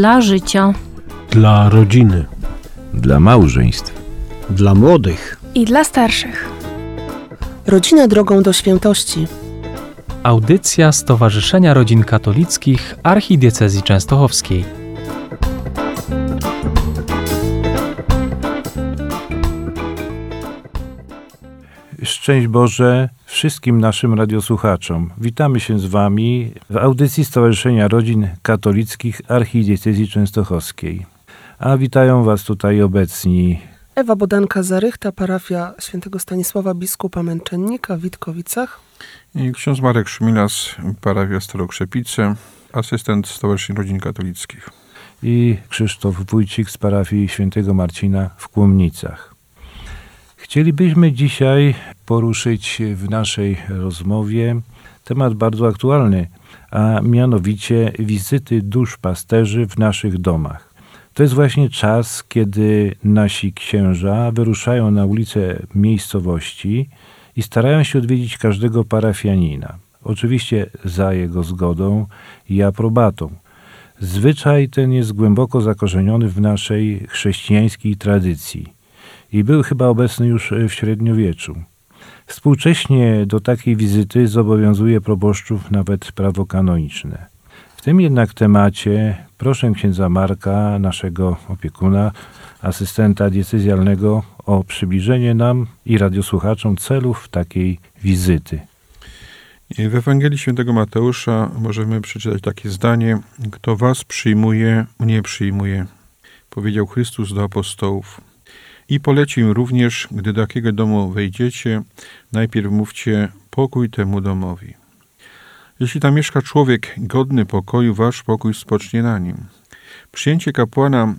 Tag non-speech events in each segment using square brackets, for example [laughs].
Dla życia. Dla rodziny. Dla małżeństw. Dla młodych. I dla starszych. Rodzina drogą do świętości. Audycja Stowarzyszenia Rodzin Katolickich Archidiecezji Częstochowskiej. Szczęść Boże wszystkim naszym radiosłuchaczom. Witamy się z Wami w audycji Stowarzyszenia Rodzin Katolickich Archidiecezji Częstochowskiej. A witają Was tutaj obecni Ewa Bodanka-Zarychta, parafia świętego Stanisława Biskupa Męczennika w Witkowicach. I ksiądz Marek Szmilas, parafia Starokrzepice, asystent Stowarzyszenia Rodzin Katolickich. i Krzysztof Wójcik z parafii świętego Marcina w Kłomnicach. Chcielibyśmy dzisiaj poruszyć w naszej rozmowie temat bardzo aktualny, a mianowicie wizyty dusz pasterzy w naszych domach. To jest właśnie czas, kiedy nasi księża wyruszają na ulice miejscowości i starają się odwiedzić każdego parafianina. Oczywiście za jego zgodą i aprobatą. Zwyczaj ten jest głęboko zakorzeniony w naszej chrześcijańskiej tradycji i był chyba obecny już w średniowieczu. Współcześnie do takiej wizyty zobowiązuje proboszczów nawet prawo kanoniczne. W tym jednak temacie proszę księdza Marka, naszego opiekuna, asystenta diecezjalnego, o przybliżenie nam i radiosłuchaczom celów takiej wizyty. W Ewangelii Świętego Mateusza możemy przeczytać takie zdanie: Kto was przyjmuje, mnie przyjmuje, powiedział Chrystus do apostołów. I polecił również, gdy do jakiego domu wejdziecie, najpierw mówcie pokój temu domowi. Jeśli tam mieszka człowiek godny pokoju, wasz pokój spocznie na nim. Przyjęcie kapłana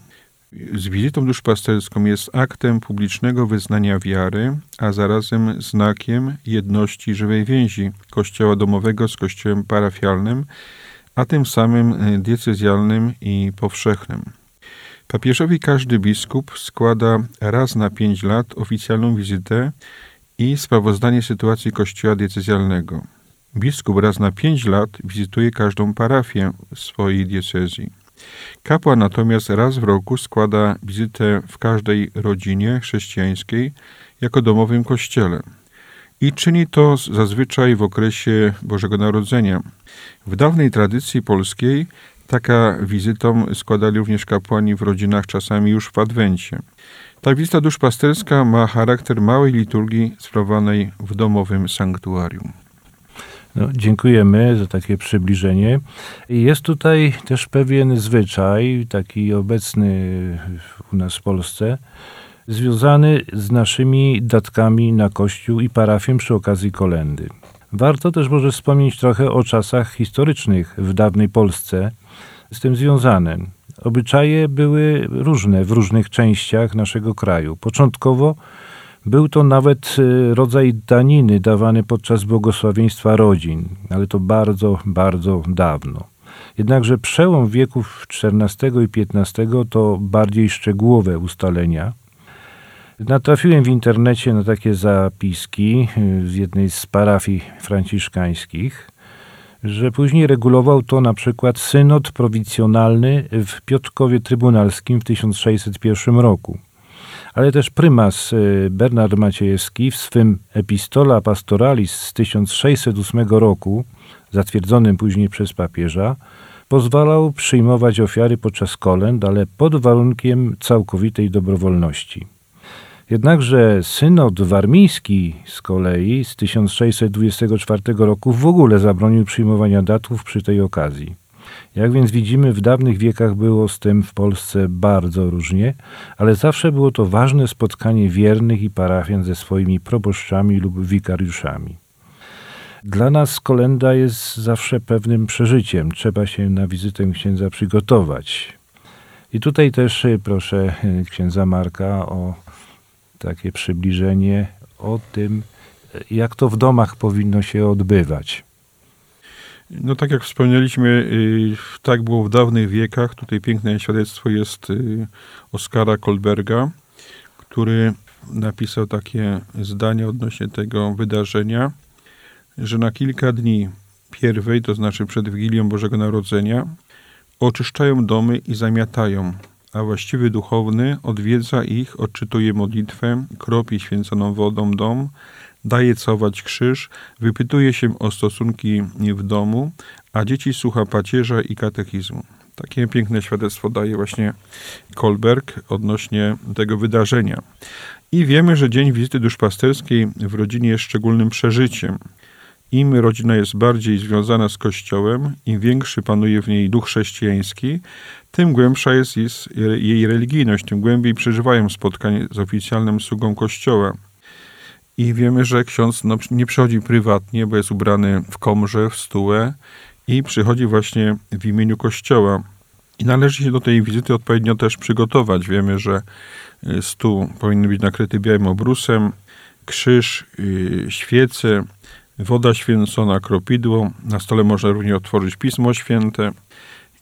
z wizytą duszpasterską jest aktem publicznego wyznania wiary, a zarazem znakiem jedności żywej więzi kościoła domowego z kościołem parafialnym, a tym samym diecezjalnym i powszechnym. Papieżowi każdy biskup składa raz na pięć lat oficjalną wizytę i sprawozdanie sytuacji kościoła diecezjalnego. Biskup raz na pięć lat wizytuje każdą parafię swojej diecezji. Kapłan natomiast raz w roku składa wizytę w każdej rodzinie chrześcijańskiej jako domowym kościele. I czyni to zazwyczaj w okresie Bożego Narodzenia. W dawnej tradycji polskiej taka wizytą składali również kapłani w rodzinach czasami już w Adwencie. Ta wizyta duszpasterska ma charakter małej liturgii sprawowanej w domowym sanktuarium. No, dziękujemy za takie przybliżenie. Jest tutaj też pewien zwyczaj, taki obecny u nas w Polsce, związany z naszymi datkami na kościół i parafię przy okazji kolendy. Warto też może wspomnieć trochę o czasach historycznych w dawnej Polsce z tym związane. Obyczaje były różne w różnych częściach naszego kraju. Początkowo był to nawet rodzaj daniny dawany podczas błogosławieństwa rodzin, ale to bardzo, bardzo dawno. Jednakże przełom wieków XIV i XV to bardziej szczegółowe ustalenia. Natrafiłem w internecie na takie zapiski z jednej z parafii franciszkańskich, że później regulował to na przykład synod prowincjonalny w Piotrkowie Trybunalskim w 1601 roku ale też prymas Bernard Maciejewski w swym Epistola Pastoralis z 1608 roku, zatwierdzonym później przez papieża, pozwalał przyjmować ofiary podczas kolęd, ale pod warunkiem całkowitej dobrowolności. Jednakże synod warmiński z kolei z 1624 roku w ogóle zabronił przyjmowania datów przy tej okazji. Jak więc widzimy, w dawnych wiekach było z tym w Polsce bardzo różnie, ale zawsze było to ważne spotkanie wiernych i parafian ze swoimi proboszczami lub wikariuszami. Dla nas kolenda jest zawsze pewnym przeżyciem. Trzeba się na wizytę księdza przygotować. I tutaj też proszę księdza Marka o takie przybliżenie o tym, jak to w domach powinno się odbywać. No tak jak wspomnieliśmy, tak było w dawnych wiekach. Tutaj piękne świadectwo jest Oskara Kolberga, który napisał takie zdanie odnośnie tego wydarzenia, że na kilka dni pierwej, to znaczy przed Wigilią Bożego Narodzenia, oczyszczają domy i zamiatają, a właściwy duchowny odwiedza ich, odczytuje modlitwę, kropi święconą wodą dom, daje całować krzyż, wypytuje się o stosunki w domu, a dzieci słucha pacierza i katechizmu. Takie piękne świadectwo daje właśnie Kolberg odnośnie tego wydarzenia. I wiemy, że dzień wizyty duszpasterskiej w rodzinie jest szczególnym przeżyciem. Im rodzina jest bardziej związana z Kościołem, im większy panuje w niej duch chrześcijański, tym głębsza jest jej religijność, tym głębiej przeżywają spotkanie z oficjalnym sługą Kościoła. I wiemy, że ksiądz no, nie przychodzi prywatnie, bo jest ubrany w komrze, w stułę i przychodzi właśnie w imieniu Kościoła. I należy się do tej wizyty odpowiednio też przygotować. Wiemy, że y, stół powinien być nakryty białym obrusem, krzyż, y, świece, woda święcona, kropidło. Na stole można również otworzyć Pismo Święte.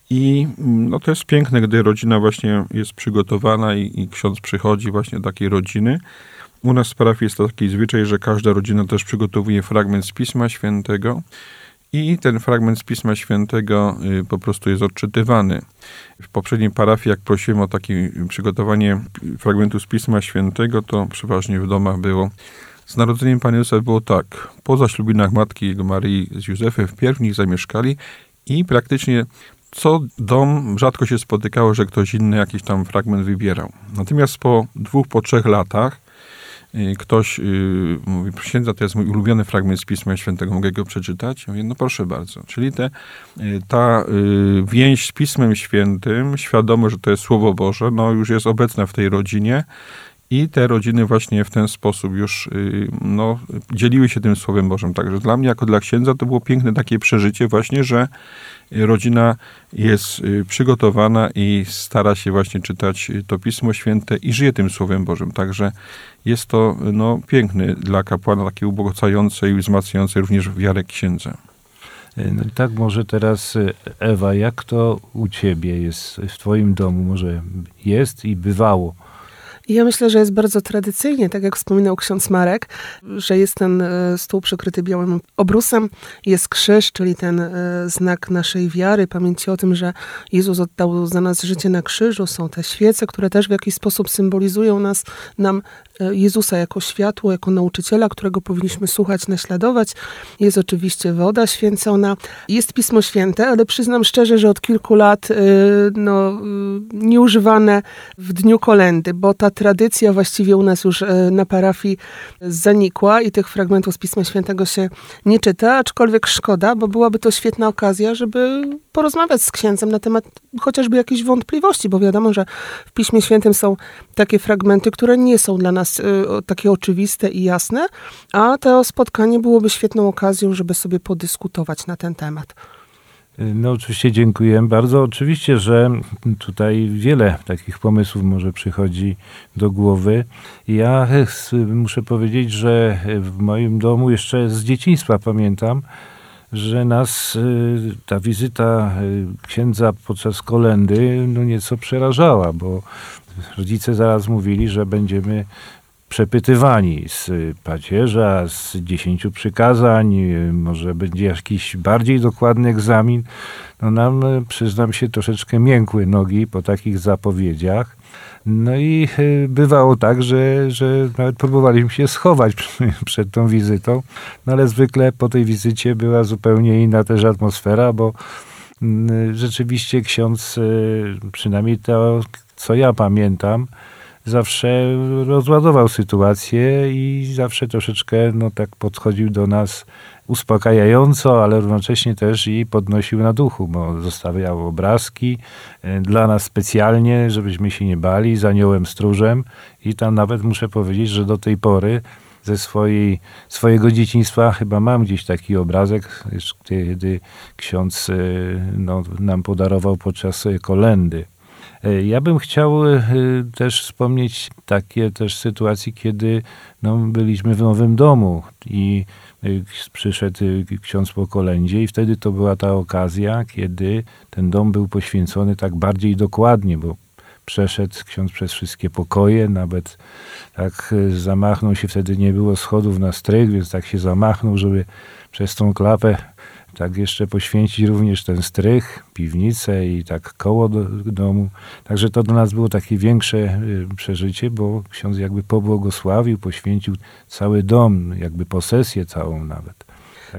I no, to jest piękne, gdy rodzina właśnie jest przygotowana i, i ksiądz przychodzi właśnie do takiej rodziny. U nas w parafii jest taki zwyczaj, że każda rodzina też przygotowuje fragment z Pisma Świętego i ten fragment z Pisma Świętego y, po prostu jest odczytywany. W poprzedniej parafii, jak prosiłem o takie przygotowanie fragmentu z Pisma Świętego, to przeważnie w domach było z narodzeniem Pana Jezusa było tak. Po zaślubinach matki jego Marii z Józefem w nich zamieszkali i praktycznie co dom rzadko się spotykało, że ktoś inny jakiś tam fragment wybierał. Natomiast po dwóch, po trzech latach Y, ktoś y, mówi, księdza, to jest mój ulubiony fragment z Pisma Świętego, mogę go przeczytać? Ja mówię, no proszę bardzo. Czyli te, y, ta więź z Pismem Świętym, świadomość, że to jest Słowo Boże, no już jest obecna w tej rodzinie i te rodziny właśnie w ten sposób już no, dzieliły się tym Słowem Bożym. Także dla mnie, jako dla księdza, to było piękne takie przeżycie właśnie, że rodzina jest y, przygotowana i stara się właśnie czytać to Pismo Święte i żyje tym Słowem Bożym. Także jest to no, piękny dla kapłana, takie ubogacające i wzmacniające również wiarę księdza. Y, no tak może teraz y, Ewa, jak to u ciebie jest w twoim domu? Może jest i bywało? Ja myślę, że jest bardzo tradycyjnie, tak jak wspominał ksiądz Marek, że jest ten e, stół przykryty białym obrusem, jest krzyż, czyli ten e, znak naszej wiary, pamięci o tym, że Jezus oddał za nas życie na krzyżu. Są te świece, które też w jakiś sposób symbolizują nas, nam e, Jezusa jako światło, jako nauczyciela, którego powinniśmy słuchać, naśladować. Jest oczywiście woda święcona, jest Pismo Święte, ale przyznam szczerze, że od kilku lat no, nieużywane w dniu kolendy, bo ta tradycja właściwie u nas już e, na parafii zanikła i tych fragmentów z Pisma Świętego się nie czyta, aczkolwiek szkoda, bo byłaby to świetna okazja, żeby porozmawiać z księdzem na temat chociażby jakichś wątpliwości, bo wiadomo, że w Piśmie Świętym są takie fragmenty, które nie są dla nas y, takie oczywiste i jasne, a to spotkanie byłoby świetną okazją, żeby sobie podyskutować na ten temat. No oczywiście dziękuję bardzo. Oczywiście, że tutaj wiele takich pomysłów może przychodzi do głowy. Ja muszę powiedzieć, że w moim domu jeszcze z dzieciństwa pamiętam, że nas y, ta wizyta y, księdza podczas kolendy no nieco przerażała, bo rodzice zaraz mówili, że będziemy przepytywani z pacierza, z dziesięciu przykazań, może będzie jakiś bardziej dokładny egzamin. No nam, przyznam się, troszeczkę miękły nogi po takich zapowiedziach. No i bywało tak, że, że nawet próbowaliśmy się schować [laughs] przed tą wizytą, no ale zwykle po tej wizycie była zupełnie inna też atmosfera, bo mm, rzeczywiście ksiądz, przynajmniej to, co ja pamiętam, zawsze rozładował sytuację i zawsze troszeczkę no, tak podchodził do nas uspokajająco, ale równocześnie też i podnosił na duchu, bo zostawiał obrazki e, dla nas specjalnie, żebyśmy się nie bali, z aniołem stróżem i tam nawet muszę powiedzieć, że do tej pory ze swojej, swojego dzieciństwa chyba mam gdzieś taki obrazek, kiedy ksiądz e, no, nam podarował podczas kolendy. E, ja bym chciał e, też wspomnieć takie też sytuacje, kiedy no, byliśmy w nowym domu i e, przyszedł ksiądz po kolędzie i wtedy to była ta okazja, kiedy ten dom był poświęcony tak bardziej dokładnie, bo przeszedł ksiądz przez wszystkie pokoje, nawet tak zamachnął się, wtedy nie było schodów na strych, więc tak się zamachnął, żeby przez tą klapę tak jeszcze poświęcić również ten strych, piwnicę i tak koło do, domu. Także to dla nas było takie większe y, przeżycie, bo ksiądz jakby pobłogosławił, poświęcił cały dom, jakby posesję całą nawet.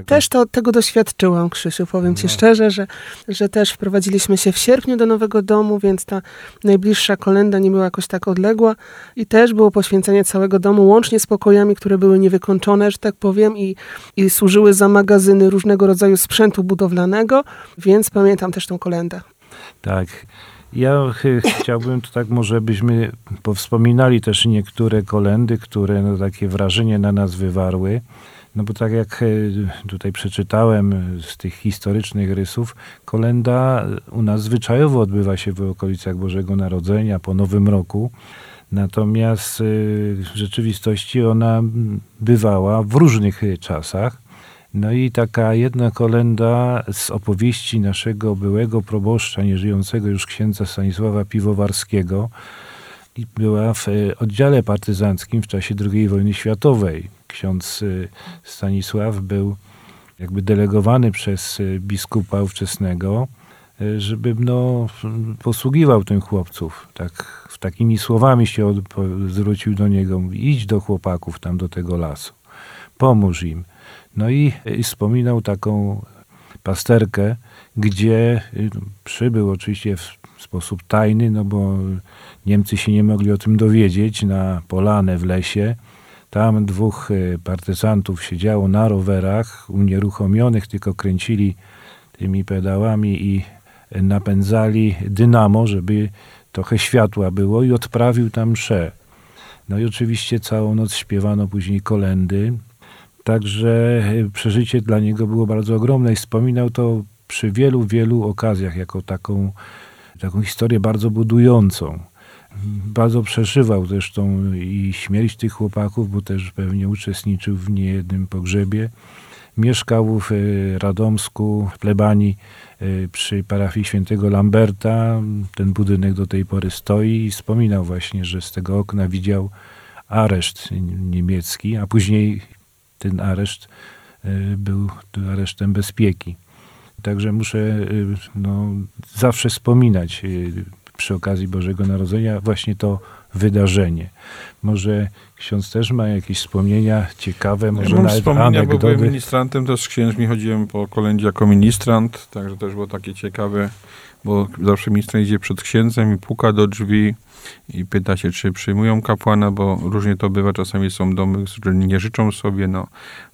Też to, tego doświadczyłam, Krzysiu, powiem ci No. szczerze, że, że też wprowadziliśmy się w sierpniu do nowego domu, więc ta najbliższa kolenda nie była jakoś tak odległa i też było poświęcenie całego domu, łącznie z pokojami, które były niewykończone, że tak powiem, i, i służyły za magazyny różnego rodzaju sprzętu budowlanego, więc pamiętam też tą kolendę. Tak. Ja ch- chciałbym, to tak może byśmy powspominali też niektóre kolendy, które no, takie wrażenie na nas wywarły. No bo tak jak e, tutaj przeczytałem e, z tych historycznych rysów, kolenda u nas zwyczajowo odbywa się w okolicach Bożego Narodzenia po Nowym Roku. Natomiast e, w rzeczywistości ona bywała w różnych e, czasach. No i taka jedna kolenda z opowieści naszego byłego proboszcza, nieżyjącego już księdza Stanisława Piwowarskiego, była w e, oddziale partyzanckim w czasie II wojny światowej. Ksiądz e, Stanisław był jakby delegowany przez e, biskupa ówczesnego, e, żeby no, posługiwał tym chłopców. Tak, takimi słowami się zwrócił do niego. Idź do chłopaków tam do tego lasu. Pomóż im. No i, i wspominał taką pasterkę, gdzie y, przybył oczywiście w sposób tajny, no bo Niemcy się nie mogli o tym dowiedzieć, na polanę w lesie. Tam dwóch y, partyzantów siedziało na rowerach, unieruchomionych, tylko kręcili tymi pedałami i napędzali dynamo, żeby trochę światła było i odprawił tam mszę. No i oczywiście całą noc śpiewano później kolendy. Także y, przeżycie dla niego było bardzo ogromne i wspominał to przy wielu, wielu okazjach jako taką, taką historię bardzo budującą. Bardzo przeżywał zresztą i śmierć tych chłopaków, bo też pewnie uczestniczył w niejednym pogrzebie. Mieszkał w y, Radomsku, w plebanii y, przy parafii świętego Lamberta. Ten budynek do tej pory stoi i wspominał właśnie, że z tego okna widział areszt niemiecki, a później ten areszt y, był aresztem bezpieki. Także muszę no, zawsze wspominać przy okazji Bożego Narodzenia właśnie to wydarzenie. Może ksiądz też ma jakieś wspomnienia ciekawe, może ja nawet wspomnienia, bo byłem anegdoty. ministrantem, też z księżmi chodziłem po kolędzie jako ministrant, także też było takie ciekawe, bo zawsze ministrant idzie przed księdzem i puka do drzwi i pyta się, czy przyjmują kapłana, bo różnie to bywa, czasami są domy, że nie życzą sobie, no.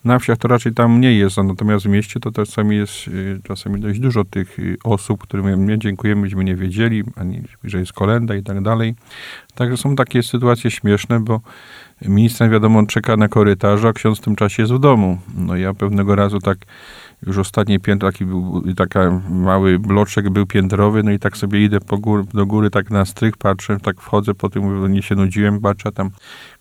Na wsiach to raczej tam mniej jest, natomiast w mieście to czasami jest y, czasami dość dużo tych y, osób, które mówią, nie dziękujemy, myśmy nie wiedzieli, ani że jest kolenda i tak dalej. Także są takie sytuacje śmieszne, bo ministrant wiadomo czeka na korytarzu, a ksiądz w tym czasie jest w domu. No ja pewnego razu tak już ostatnie piętro, taki był, taka mały bloczek był piętrowy, no i tak sobie idę gór, do góry, tak na strych patrzę, tak wchodzę, po tym nie się nudziłem, patrzę, tam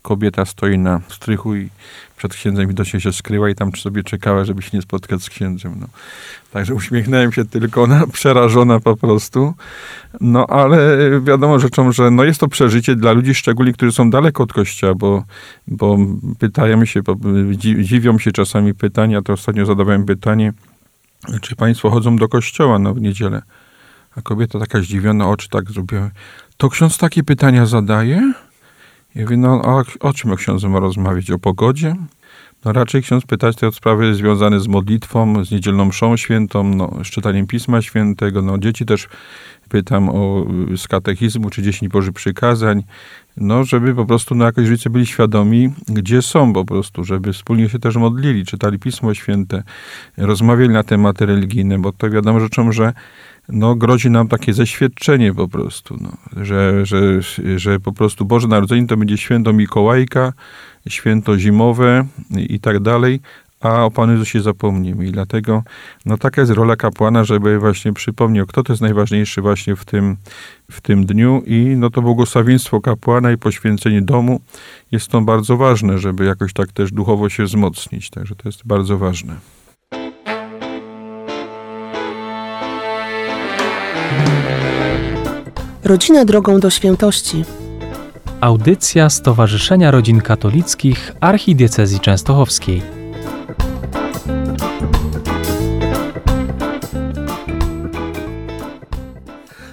kobieta stoi na strychu i przed księdzem widocznie się skryła i tam sobie czekała, żeby się nie spotkać z księdzem. No. Także uśmiechnąłem się tylko, ona [laughs] przerażona po prostu. No ale wiadomo rzeczą, że no jest to przeżycie dla ludzi szczególnie, którzy są daleko od kościoła, bo, bo pytają się, bo dzi- dziwią się czasami pytania, to ostatnio zadawałem pytanie, czy państwo chodzą do kościoła no, w niedzielę? A kobieta taka zdziwiona, oczy tak zrobiła. To ksiądz takie pytania zadaje? Ja mówię, no a o czym ksiądz ma rozmawiać? O pogodzie? No raczej ksiądz pytać te sprawy związane z modlitwą, z niedzielną mszą świętą, no, z czytaniem Pisma Świętego. No, dzieci też pytam o, y, z katechizmu, czy dziesięć Boży Przykazań, no żeby po prostu no, jakoś rodzice byli świadomi, gdzie są po prostu, żeby wspólnie się też modlili, czytali Pismo Święte, rozmawiali na tematy religijne, bo to wiadomo rzeczą, że no, grozi nam takie zeświadczenie po prostu, no, że, że, że po prostu Boże Narodzenie to będzie święto Mikołajka, święto zimowe i, i tak dalej, a o Panu Jezusie zapomnimy. I dlatego no, taka jest rola kapłana, żeby właśnie przypomniał, kto to jest najważniejszy właśnie w tym, w tym dniu i no to błogosławieństwo kapłana i poświęcenie domu jest to bardzo ważne, żeby jakoś tak też duchowo się wzmocnić. Także to jest bardzo ważne. Rodzina drogą do świętości. Audycja Stowarzyszenia Rodzin Katolickich Archidiecezji Częstochowskiej.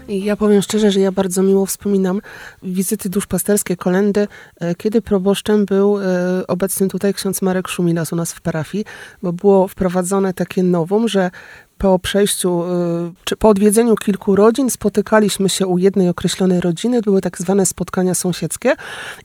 I ja powiem szczerze, że ja bardzo miło wspominam wizyty duszpasterskie, kolendy, e, kiedy proboszczem był e, obecny tutaj ksiądz Marek Szumilas u nas w parafii, bo było wprowadzone takie nowum, że po przejściu, y, czy po odwiedzeniu kilku rodzin spotykaliśmy się u jednej określonej rodziny. Były tak zwane spotkania sąsiedzkie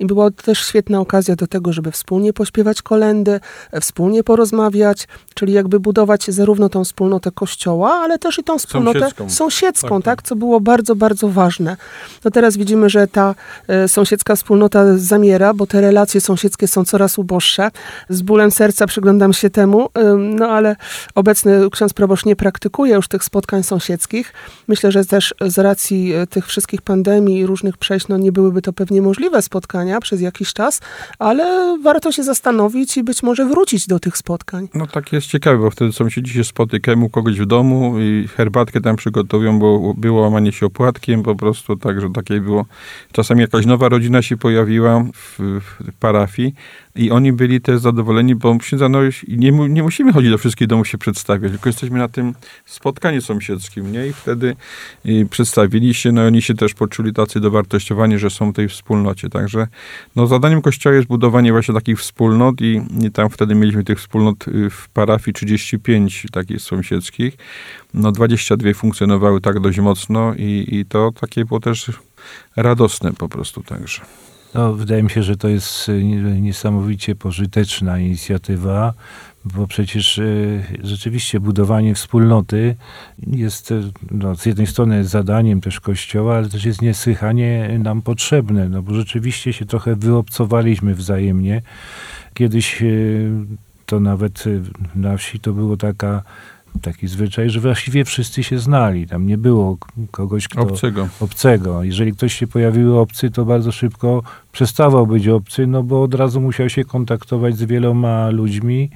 i była też świetna okazja do tego, żeby wspólnie pośpiewać kolendy, wspólnie porozmawiać, czyli jakby budować zarówno tą wspólnotę kościoła, ale też i tą wspólnotę Sąsiedzką. sąsiedzką, Tak, tak, tak. co było bardzo, bardzo ważne. No teraz widzimy, że ta e, sąsiedzka wspólnota zamiera, bo te relacje sąsiedzkie są coraz uboższe. Z bólem serca przyglądam się temu, no ale obecny ksiądz proboszcz nie praktykuje już tych spotkań sąsiedzkich. Myślę, że też z racji e, tych wszystkich pandemii i różnych przejść, no nie byłyby to pewnie możliwe spotkania przez jakiś czas, ale warto się zastanowić i być może wrócić do tych spotkań. No tak jest ciekawe, bo wtedy sąsiedzi się spotykają u kogoś w domu i herbatkę tam przygotują, bo było łamanie się opłatkiem po prostu, także takie było. Czasami jakaś nowa rodzina się pojawiła w, w parafii i oni byli też zadowoleni, bo księdza, no, nie, nie musimy chodzić do wszystkich domów się przedstawiać, tylko jesteśmy na tym spotkaniu sąsiedzkim, nie? I wtedy i przedstawili się, no i oni się też poczuli tacy dowartościowani, że są w tej wspólnocie, także no zadaniem Kościoła jest budowanie właśnie takich wspólnot i, i tam wtedy mieliśmy tych wspólnot y, w parafii 35 takich sąsiedzkich. No 22 funkcjonowały tak dość mocno i, i to takie było też radosne po prostu także. No, wydaje mi się, że to jest y, nie- niesamowicie pożyteczna inicjatywa, bo przecież y, rzeczywiście budowanie wspólnoty jest y, no, z jednej strony zadaniem też Kościoła, ale też jest niesłychanie nam potrzebne, no bo rzeczywiście się trochę wyobcowaliśmy wzajemnie. Kiedyś y, to nawet na wsi to było taka, taki zwyczaj, że właściwie wszyscy się znali. Tam nie było kogoś, kto Obcego. obcego. Jeżeli ktoś się pojawił obcy, to bardzo szybko przestawał być obcy, no bo od razu musiał się kontaktować z wieloma ludźmi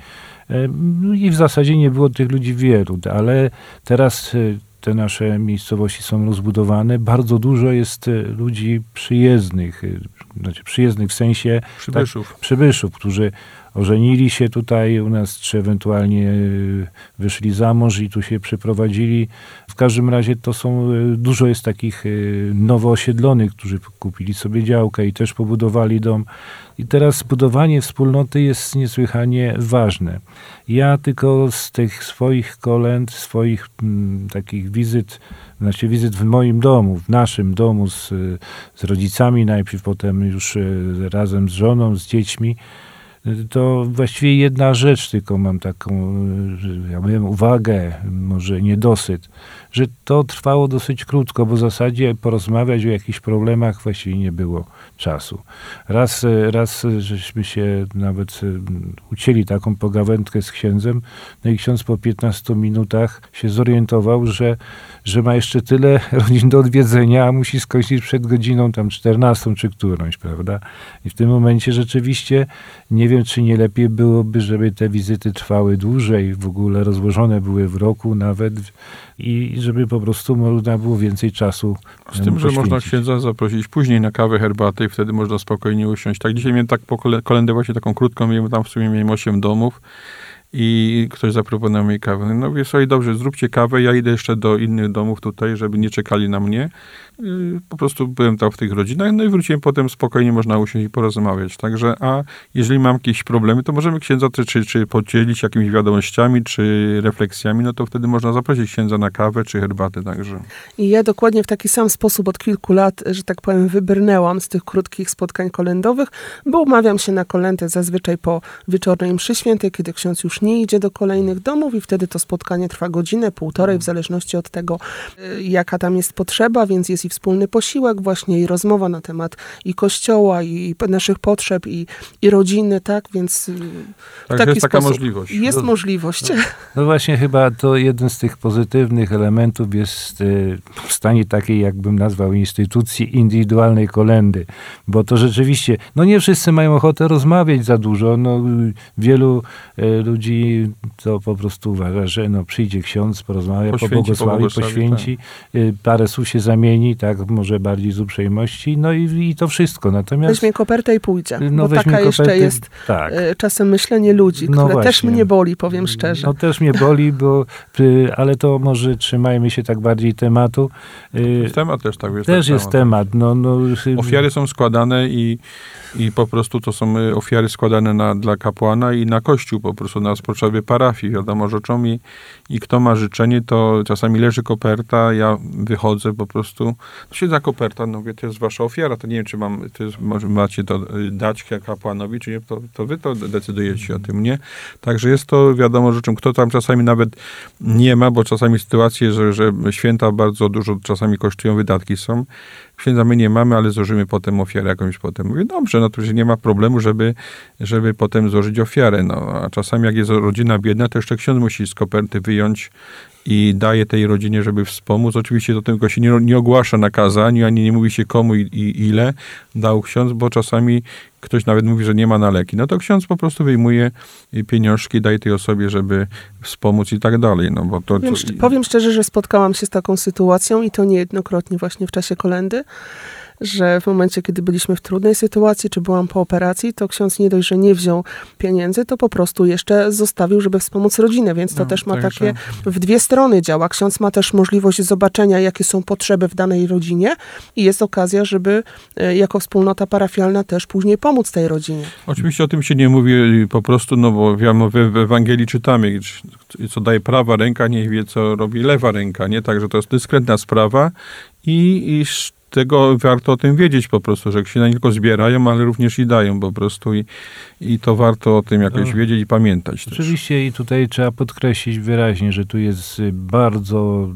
i w zasadzie nie było tych ludzi wielu, ale teraz e, te nasze miejscowości są rozbudowane. Bardzo dużo jest e, ludzi przyjezdnych, e, znaczy przyjezdnych w sensie Przybyszów. przybyszów, którzy ożenili się tutaj u nas, czy ewentualnie y, wyszli za mąż i tu się przyprowadzili. W każdym razie to są, y, dużo jest takich y, nowo osiedlonych, którzy kupili sobie działkę i też pobudowali dom. I teraz budowanie wspólnoty jest niesłychanie ważne. Ja tylko z tych swoich kolęd, swoich mm, takich wizyt, znaczy wizyt w moim domu, w naszym domu z, z rodzicami najpierw, potem już y, razem z żoną, z dziećmi, to właściwie jedna rzecz tylko mam taką, że ja bym uwagę, może niedosyt, że to trwało dosyć krótko, bo w zasadzie porozmawiać o jakichś problemach właściwie nie było czasu. Raz, y, raz y, żeśmy się nawet ucięli taką pogawędkę z księdzem, no i ksiądz po 15 minutach się zorientował, że, że ma jeszcze tyle [laughs] rodzin do odwiedzenia, a musi skończyć przed godziną tam 14 czy którąś, prawda? I w tym momencie rzeczywiście nie wiem, czy nie lepiej byłoby, żeby te wizyty trwały dłużej, w ogóle rozłożone były w roku nawet i żeby po prostu można było więcej czasu Z tym, że można księdza zaprosić później na kawę, herbatę i wtedy można spokojnie usiąść. Tak dzisiaj miałem tak po kole- kolendę właśnie taką krótką, miałem tam w sumie miałem 8 domów i ktoś zaproponował mi kawę. No mówię sobie, dobrze, zróbcie kawę, ja idę jeszcze do innych domów tutaj, żeby nie czekali na mnie. Po prostu byłem tam w tych rodzinach, no i wróciłem potem spokojnie, można usiąść i porozmawiać. Także, a jeżeli mam jakieś problemy, to możemy księdza czy, czy, czy podzielić jakimiś wiadomościami, czy refleksjami, no to wtedy można zaprosić księdza na kawę, czy herbatę, także. I ja dokładnie w taki sam sposób od kilku lat, że tak powiem, wybrnęłam z tych krótkich spotkań kolendowych, bo umawiam się na kolendę zazwyczaj po wieczornej mszy świętej, kiedy ksiądz już nie idzie do kolejnych domów i wtedy to spotkanie trwa godzinę, półtorej, w zależności od tego, y, jaka tam jest potrzeba, więc jest i wspólny posiłek właśnie, i rozmowa na temat i kościoła, i naszych potrzeb, i, i rodziny, tak, więc w Także taki jest taka możliwość. jest No. możliwość. [laughs] No właśnie chyba to jeden z tych pozytywnych elementów jest y, w stanie takiej, jakbym nazwał, instytucji indywidualnej kolendy. Bo to rzeczywiście, no nie wszyscy mają ochotę rozmawiać za dużo. No, wielu y, ludzi to po prostu uważa, że no przyjdzie ksiądz, porozmawia, Poświęci, pobłogosławi, pobłogosławi, poświęci, y, parę słów się zamieni, tak, może bardziej z uprzejmości, no i, i to wszystko. Natomiast Weźmie kopertę i pójdzie. no, bo weźmie taka jeszcze kopertę, jest tak. e, czasem myślenie ludzi, No które też właśnie. mnie boli, powiem szczerze. No też mnie boli, bo, y, ale to może trzymajmy się tak bardziej tematu. Y, Jest temat też tak, wiesz, Też tak jest samo. temat. No, no, y, Ofiary są składane i, i po prostu to są ofiary składane na, dla kapłana i na kościół, po prostu na potrzeby parafii, wiadomo rzeczą i, i kto ma życzenie, to czasami leży koperta, ja wychodzę po prostu, to się da koperta, no mówię, to jest wasza ofiara, to nie wiem, czy mam, to jest, może macie to y, dać kapłanowi, czy nie, to, to wy to decydujecie o tym, nie? Także jest to wiadomo rzeczą, kto tam czasami nawet nie ma, bo czasami sytuacje, że, że święta bardzo dużo czasami kosztują, wydatki są, Księdza my nie mamy, ale złożymy potem ofiarę jakąś potem. Mówię, dobrze, no to się nie ma problemu, żeby, żeby potem złożyć ofiarę. No, a czasami jak jest rodzina biedna, to jeszcze ksiądz musi z koperty wyjąć i daje tej rodzinie, żeby wspomóc. Oczywiście to tylko się nie, nie ogłasza na kazaniu, ani nie mówi się komu i, i ile dał ksiądz, bo czasami ktoś nawet mówi, że nie ma na leki. No to ksiądz po prostu wyjmuje pieniążki, daje tej osobie, żeby wspomóc i tak dalej. No, bo to, Powiem, powiem szczerze, że spotkałam się z taką sytuacją i to niejednokrotnie właśnie w czasie kolendy, że w momencie, kiedy byliśmy w trudnej sytuacji, czy byłam po operacji, to ksiądz nie dość, że nie wziął pieniędzy, to po prostu jeszcze zostawił, żeby wspomóc rodzinę, więc to No, też ma także- takie w dwie strony działa. Ksiądz ma też możliwość zobaczenia, jakie są potrzeby w danej rodzinie i jest okazja, żeby e, jako wspólnota parafialna też później pomóc tej rodzinie. Oczywiście o tym się nie mówi po prostu, no bo wiadomo, w, w Ewangelii czytamy, co daje prawa ręka, nie wie, co robi lewa ręka, nie? Także to jest dyskretna sprawa i, i tego warto o tym wiedzieć po prostu, że księża nie tylko zbierają, ale również i dają po prostu i, i to warto o tym jakoś No. wiedzieć i pamiętać też. Oczywiście i tutaj trzeba podkreślić wyraźnie, że tu jest bardzo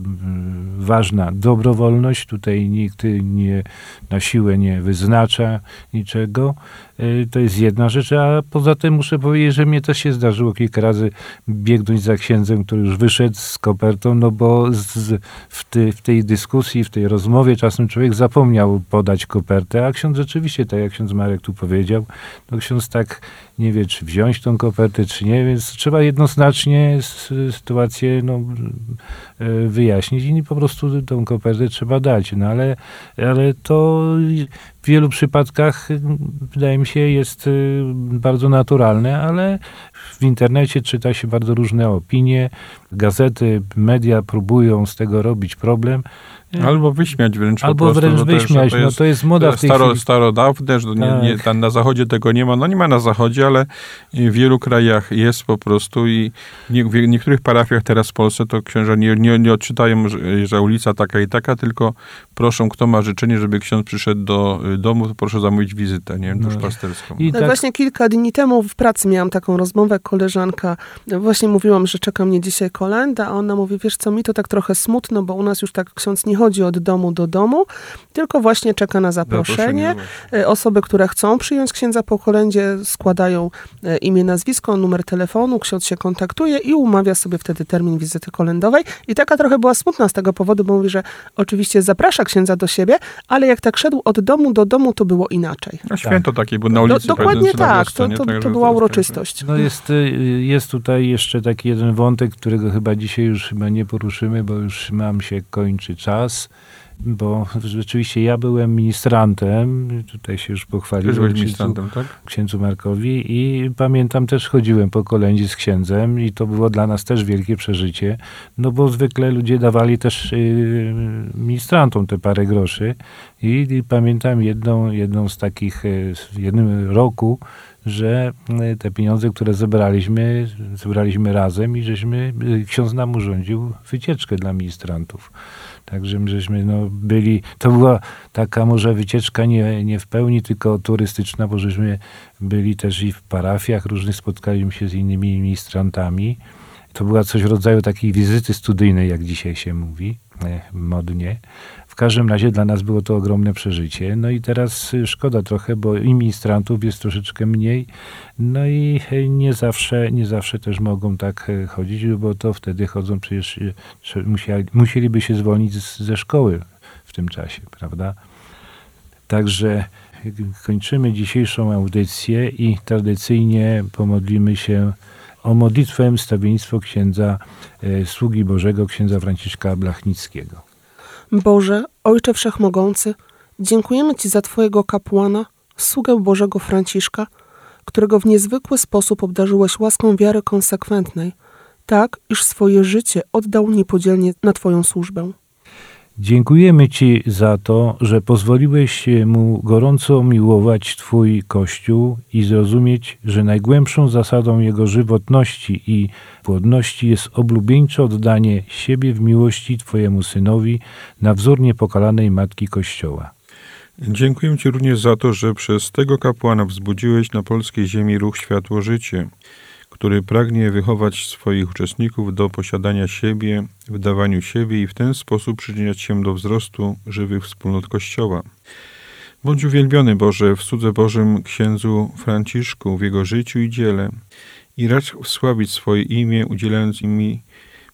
y, ważna dobrowolność. Tutaj nikt nie, na siłę nie wyznacza niczego. Y, To jest jedna rzecz, a poza tym muszę powiedzieć, że mnie też się zdarzyło kilka razy biegnąć za księdzem, który już wyszedł z kopertą, no bo z, w, ty, w tej dyskusji, w tej rozmowie czasem człowiek zapomniał podać kopertę, a ksiądz rzeczywiście, tak jak ksiądz Marek tu powiedział, no ksiądz tak nie wie, czy wziąć tą kopertę, czy nie, więc trzeba jednoznacznie sytuację no, e, wyjaśnić i po prostu tą kopertę trzeba dać. No ale, ale to w wielu przypadkach wydaje mi się jest y, bardzo naturalne, ale w internecie czyta się bardzo różne opinie, gazety, media próbują z tego robić problem. Albo wyśmiać wręcz po Albo prostu, wręcz no to jest- wyśmiać, to no jest- to jest moda w tej staro, chwili. starodawne, że nie, nie, Tak. na zachodzie tego nie ma. No nie ma na zachodzie, ale w wielu krajach jest po prostu i nie, w niektórych parafiach teraz w Polsce to księża nie, nie, nie odczytają, że, że ulica taka i taka, tylko proszą, kto ma życzenie, żeby ksiądz przyszedł do y, domu, to proszę zamówić wizytę, nie wiem, No. duszpasterską. I Tak, tak, właśnie kilka dni temu w pracy miałam taką rozmowę, koleżanka, no właśnie mówiłam, że czeka mnie dzisiaj kolenda, a ona mówi, wiesz co, mi to tak trochę smutno, bo u nas już tak ksiądz nie chodzi od domu do domu, tylko właśnie czeka na zaproszenie. E, Osoby, które chcą przyjąć księdza po kolędzie, składają e, imię, nazwisko, numer telefonu, ksiądz się kontaktuje i umawia sobie wtedy termin wizyty kolendowej. I taka trochę była smutna z tego powodu, bo mówi, że oczywiście zaprasza księdza do siebie, ale jak tak szedł od domu do domu, to było inaczej. No święto takie, bo na Do, ulicy dokładnie będący na tak, to, to, to była uroczystość. No jest, y, jest tutaj jeszcze taki jeden wątek, którego chyba dzisiaj już chyba nie poruszymy, bo już mam się kończy czas. Bo rzeczywiście ja byłem ministrantem, tutaj się już pochwaliłem byłeś księdzu, ministrantem, tak? księdzu Markowi i pamiętam też chodziłem po kolędzie z księdzem i to było dla nas też wielkie przeżycie, no bo zwykle ludzie dawali też y, ministrantom te parę groszy i, i pamiętam jedną, jedną z takich, y, w jednym roku, że y, te pieniądze, które zebraliśmy, zebraliśmy razem i żeśmy, y, ksiądz nam urządził wycieczkę dla ministrantów. Także my żeśmy no, byli, to była taka może wycieczka nie, nie w pełni, tylko turystyczna, bo żeśmy byli też i w parafiach różnych, spotkaliśmy się z innymi ministrantami. To była coś w rodzaju takiej wizyty studyjnej, jak dzisiaj się mówi, e, modnie. W każdym razie dla nas było to ogromne przeżycie. No i teraz szkoda trochę, bo i ministrantów jest troszeczkę mniej. No i nie zawsze, nie zawsze też mogą tak chodzić, bo to wtedy chodzą przecież, musieli, musieliby się zwolnić ze szkoły w tym czasie, prawda? Także kończymy dzisiejszą audycję i tradycyjnie pomodlimy się o modlitwę stawiennictwo księdza e, sługi Bożego, księdza Franciszka Blachnickiego. Boże, Ojcze Wszechmogący, dziękujemy Ci za Twojego kapłana, sługę Bożego Franciszka, którego w niezwykły sposób obdarzyłeś łaską wiary konsekwentnej, tak iż swoje życie oddał niepodzielnie na Twoją służbę. Dziękujemy Ci za to, że pozwoliłeś mu gorąco miłować Twój Kościół i zrozumieć, że najgłębszą zasadą jego żywotności i płodności jest oblubieńcze oddanie siebie w miłości Twojemu Synowi na wzór niepokalanej Matki Kościoła. Dziękuję Ci również za to, że przez tego kapłana wzbudziłeś na polskiej ziemi ruch Światło Życie, który pragnie wychować swoich uczestników do posiadania siebie, w dawaniu siebie i w ten sposób przyczyniać się do wzrostu żywych wspólnot Kościoła. Bądź uwielbiony Boże w cudze Bożym księdzu Franciszku w jego życiu i dziele i racz wsławić swoje imię, udzielając mi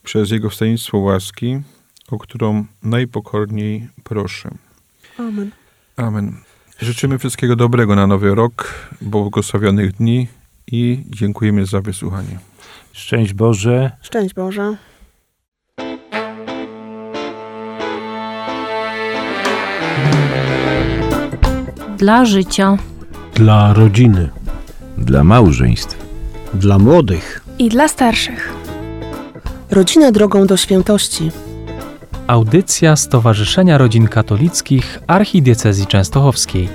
przez jego wstajeństwo łaski, o którą najpokorniej proszę. Amen. Amen. Życzymy wszystkiego dobrego na nowy rok, błogosławionych dni i dziękujemy za wysłuchanie. Szczęść Boże, Szczęść Boże. dla życia Dla rodziny. dla małżeństw. Dla młodych. i dla starszych. Rodzina drogą do świętości. Audycja Stowarzyszenia Rodzin Katolickich Archidiecezji Częstochowskiej.